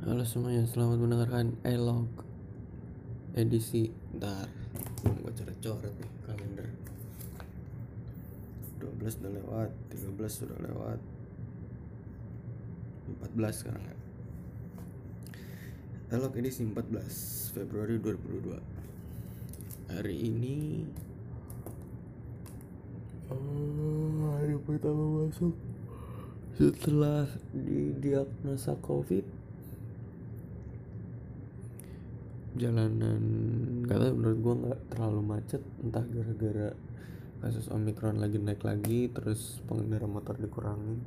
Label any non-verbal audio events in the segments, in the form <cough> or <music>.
Halo semuanya, selamat mendengarkan Elog edisi. Ntar, gue coret-coret nih kalender. 12 udah lewat, 13 sudah lewat. 14 sekarang ya. Elog edisi 14 Februari 2022 Hari ini oh, Hari pertama masuk Setelah didiagnosa covid jalanan nggak tahu menurut gua nggak terlalu macet entah gara-gara kasus omikron lagi naik lagi terus pengendara motor dikurangi.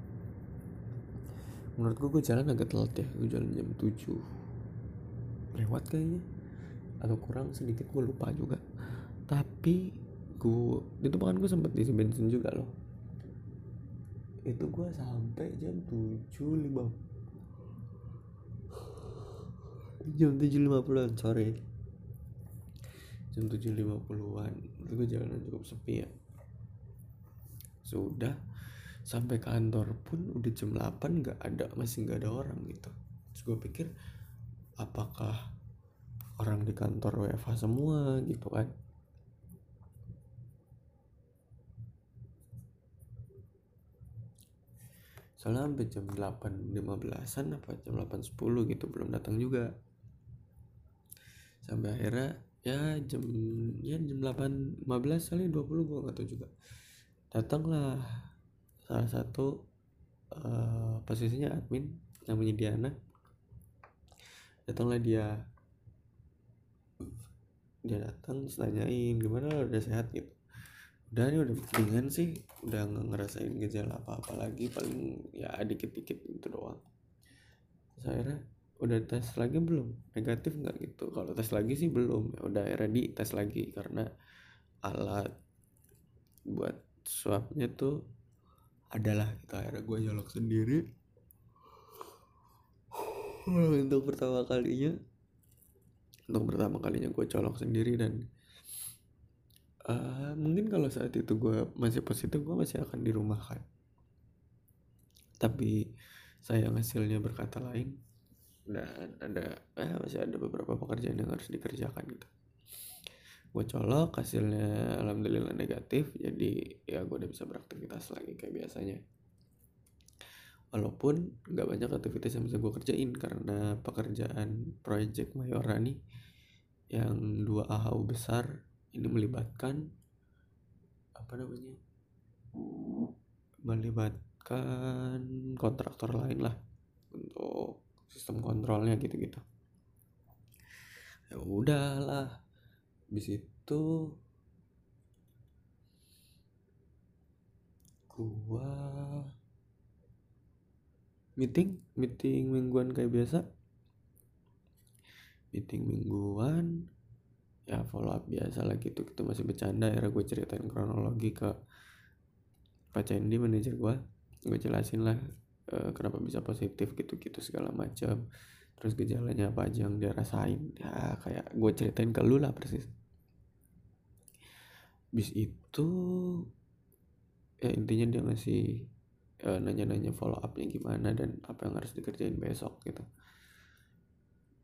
Menurut gua gua jalan agak telat ya gua jalan jam 7 lewat kayaknya atau kurang sedikit gua lupa juga. Tapi gua itu bahkan gua sempat diisi bensin juga loh. Itu gua sampai jam 7.50 jam 7.50an sore. Jam 7.50an itu jalanan cukup sepi ya. Sudah. Sampai kantor pun udah jam 8 nggak ada masih nggak ada orang gitu. Terus gue pikir apakah orang di kantor WFH semua gitu kan? Soalnya sampai jam 8.15an apa jam 8.10 gitu belum datang juga sampai akhirnya ya jam ya jam 8.15 kali 20 gue gak tau juga. Datanglah salah satu uh, posisinya admin namanya Diana datanglah dia. Dia datang tanyain gimana? Udah sehat? Gitu. Udah ini udah mendingan sih. Udah nggak ngerasain gejala apa apa lagi. Paling ya dikit dikit gitu doang. Saya udah tes lagi belum? Negatif nggak gitu? Kalau tes lagi sih belum. Ya udah ready tes lagi karena alat buat swabnya tuh adalah kita akhirnya gue nyolok sendiri. <sighs> Untuk pertama kalinya untuk pertama kalinya gue colok sendiri dan uh, mungkin kalau saat itu gue masih positif gue masih akan dirumahkan. Tapi saya hasilnya berkata lain dan ada eh, masih ada beberapa pekerjaan yang harus dikerjakan gitu. Gue colok hasilnya alhamdulillah negatif jadi ya gue udah bisa beraktivitas lagi kayak biasanya. Walaupun nggak banyak aktivitas yang bisa gue kerjain karena pekerjaan project Mayora nih yang dua AHU besar ini melibatkan apa namanya melibatkan kontraktor lain lah untuk sistem kontrolnya gitu-gitu. Ya udahlah. Habis itu gua meeting meeting mingguan kayak biasa. Meeting mingguan ya follow up biasa lah gitu. Kita masih bercanda ya gue ceritain kronologi ke Pak Cendi manajer gue gue jelasin lah uh, kenapa bisa positif gitu-gitu segala macam. Terus gejalanya apa aja yang dia rasain. Ya kayak gue ceritain ke lu lah persis. Bis itu ya intinya dia ngasih uh, nanya-nanya follow upnya gimana dan apa yang harus dikerjain besok gitu.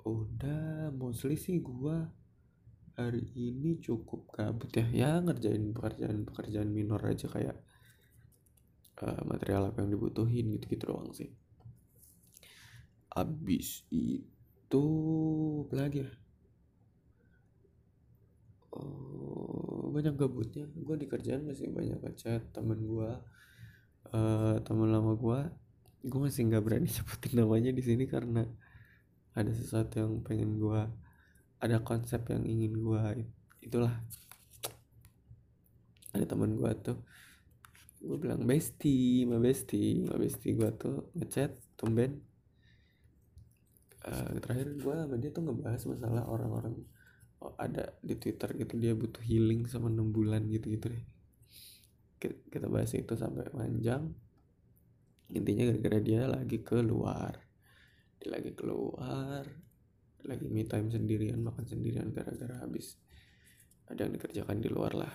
Udah mostly sih gue hari ini cukup kabut ya. Ya ngerjain pekerjaan-pekerjaan minor aja kayak uh, material apa yang dibutuhin gitu-gitu doang sih. Abis itu apa ya? Oh, banyak gabutnya. Gue di kerjaan masih banyak ngechat temen gue uh, temen lama gue gue masih nggak berani <laughs> sebutin namanya di sini karena ada sesuatu yang pengen gue ada konsep yang ingin gue itulah. Ada teman gue tuh gue bilang bestie ma bestie ma bestie gue tuh ngechat tumben uh, terakhir gue sama dia tuh ngebahas masalah orang-orang oh, ada di twitter gitu dia butuh healing sama enam bulan gitu gitu deh kita bahas itu sampai panjang. Intinya gara-gara dia lagi keluar. Dia lagi keluar lagi me time sendirian makan sendirian gara-gara habis ada yang dikerjakan di luar lah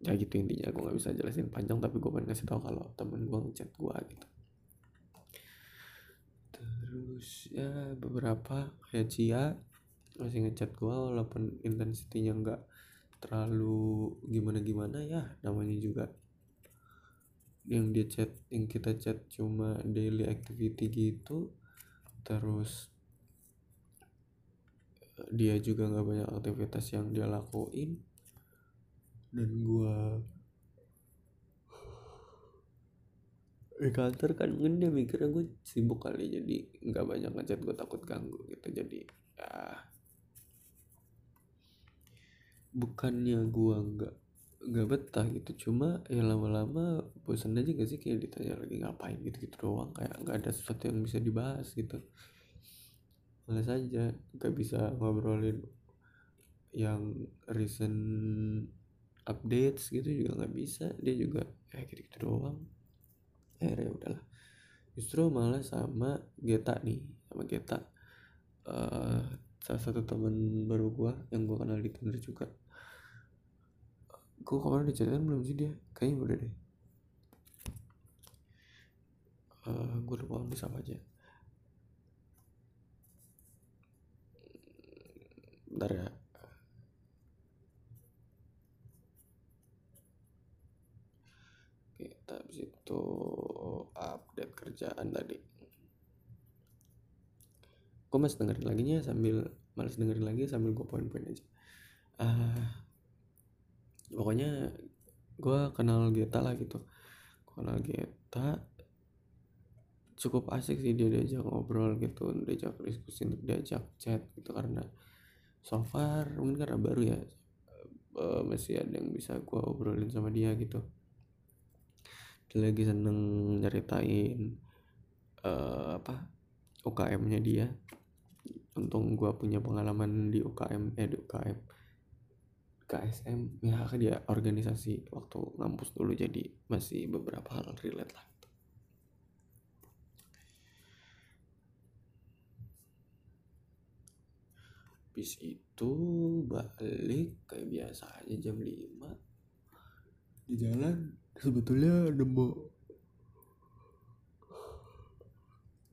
ya gitu intinya gue nggak bisa jelasin panjang tapi gue pengen kasih tahu kalau temen gue ngechat gue gitu. Terus ya beberapa kayak Cia masih ngechat gua walaupun intensitinya nggak terlalu gimana gimana ya namanya juga. Yang dia chat yang kita chat cuma daily activity gitu terus dia juga nggak banyak aktivitas yang dia lakuin dan gua di kantor kan mungkin dia mikirnya gue sibuk kali jadi nggak banyak ngechat gue takut ganggu gitu. Jadi ya bukannya gue nggak nggak betah gitu. Cuma ya lama-lama bosan aja gak sih kayak ditanya lagi ngapain gitu gitu doang. Kayak nggak ada sesuatu yang bisa dibahas gitu. Males aja nggak bisa ngobrolin yang recent updates gitu juga nggak bisa dia juga kayak gitu gitu doang. Akhirnya udahlah. Justru malah sama Geta nih sama Geta. Uh, salah satu teman baru gua yang gua kenal di Tinder juga. Gua kemarin diceritain belum sih dia? Kayaknya udah deh. Uh, gua lupa nulis apa aja. Bentar ya kita itu update kerjaan tadi. Gue masih dengerin lagi nya sambil males dengerin lagi sambil gue poin-poin aja. Uh, pokoknya gue kenal Geta lah gitu. Kenal Geta cukup asik sih dia diajak ngobrol gitu diajak diskusi diajak chat gitu karena so far mungkin karena baru ya uh, masih ada yang bisa gue obrolin sama dia gitu dia lagi seneng nyeritain uh, apa UKM-nya dia. Untung gue punya pengalaman di UKM eh di UKM KSM ya dia organisasi waktu ngampus dulu jadi masih beberapa hal relate lah. Habis itu balik kayak biasa aja jam 5 di jalan sebetulnya nemu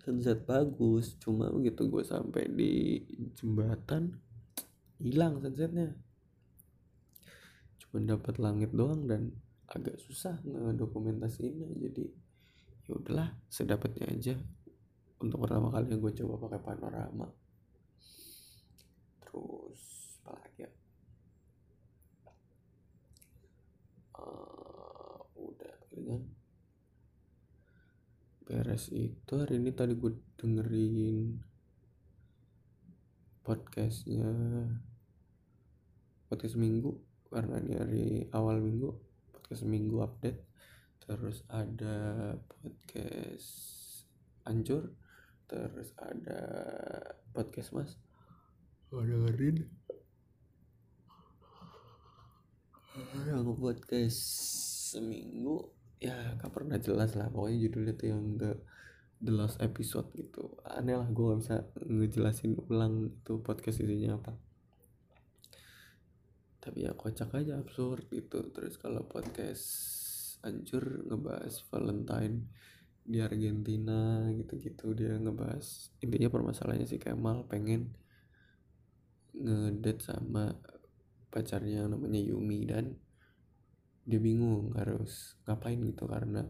sunset bagus cuma begitu gue sampai di jembatan hilang sunsetnya cuma dapat langit doang dan agak susah ngedokumentasiinnya jadi ya udahlah sedapatnya aja. Untuk pertama kali gue coba pakai panorama terus apa lagi ya kan beres itu hari ini tadi gue dengerin podcastnya podcast minggu karena ini hari awal minggu podcast minggu update. Terus ada podcast ancur terus ada podcast mas. Gue dengerin yang podcast seminggu ya gak pernah jelas lah pokoknya judulnya tuh yang the the last episode gitu. Aneh lah gue gak bisa ngejelasin ulang itu podcast isinya apa. Tapi ya kocak aja absurd gitu. Terus kalau podcast hancur ngebahas Valentine di Argentina gitu-gitu dia ngebahas intinya permasalahannya si Kemal pengen ngedate sama pacarnya namanya Yumi dan dia bingung harus ngapain gitu karena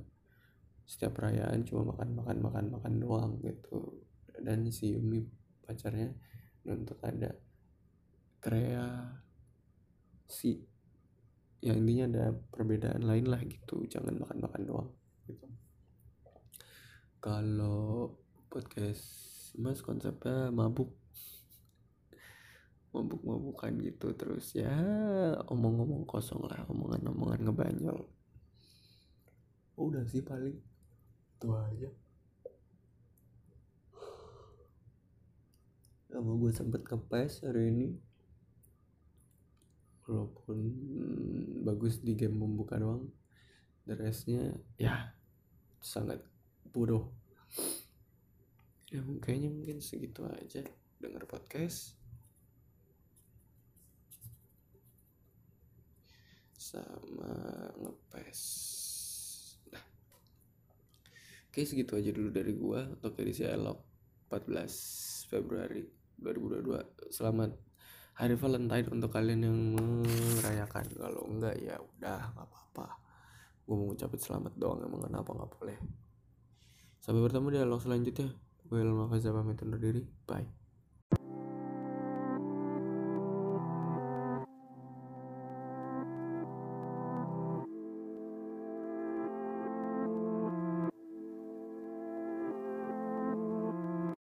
setiap perayaan cuma makan makan makan makan doang gitu. Dan si Yumi pacarnya untuk ada kreasi yang intinya ada perbedaan lain lah gitu jangan makan makan doang gitu. Kalau podcast mas konsepnya mabuk mabuk-mabukan gitu terus ya omong-omong kosong lah omongan-omongan ngebanyol. Udah sih paling itu aja. Sama gue sempet kepes hari ini. Walaupun bagus di game membuka doang the restnya ya sangat bodoh. Ya kayaknya mungkin segitu aja. Denger podcast sama ngepes. Nah oke segitu aja dulu dari gua untuk edisi elok 14 Februari 2022 selamat hari Valentine untuk kalian yang merayakan. Kalau enggak ya udah nggak apa-apa. Gue mau ngucapin selamat doang emang kenapa nggak boleh. Sampai bertemu di dialog selanjutnya. Gue Ilma Faza pamit undur diri. Bye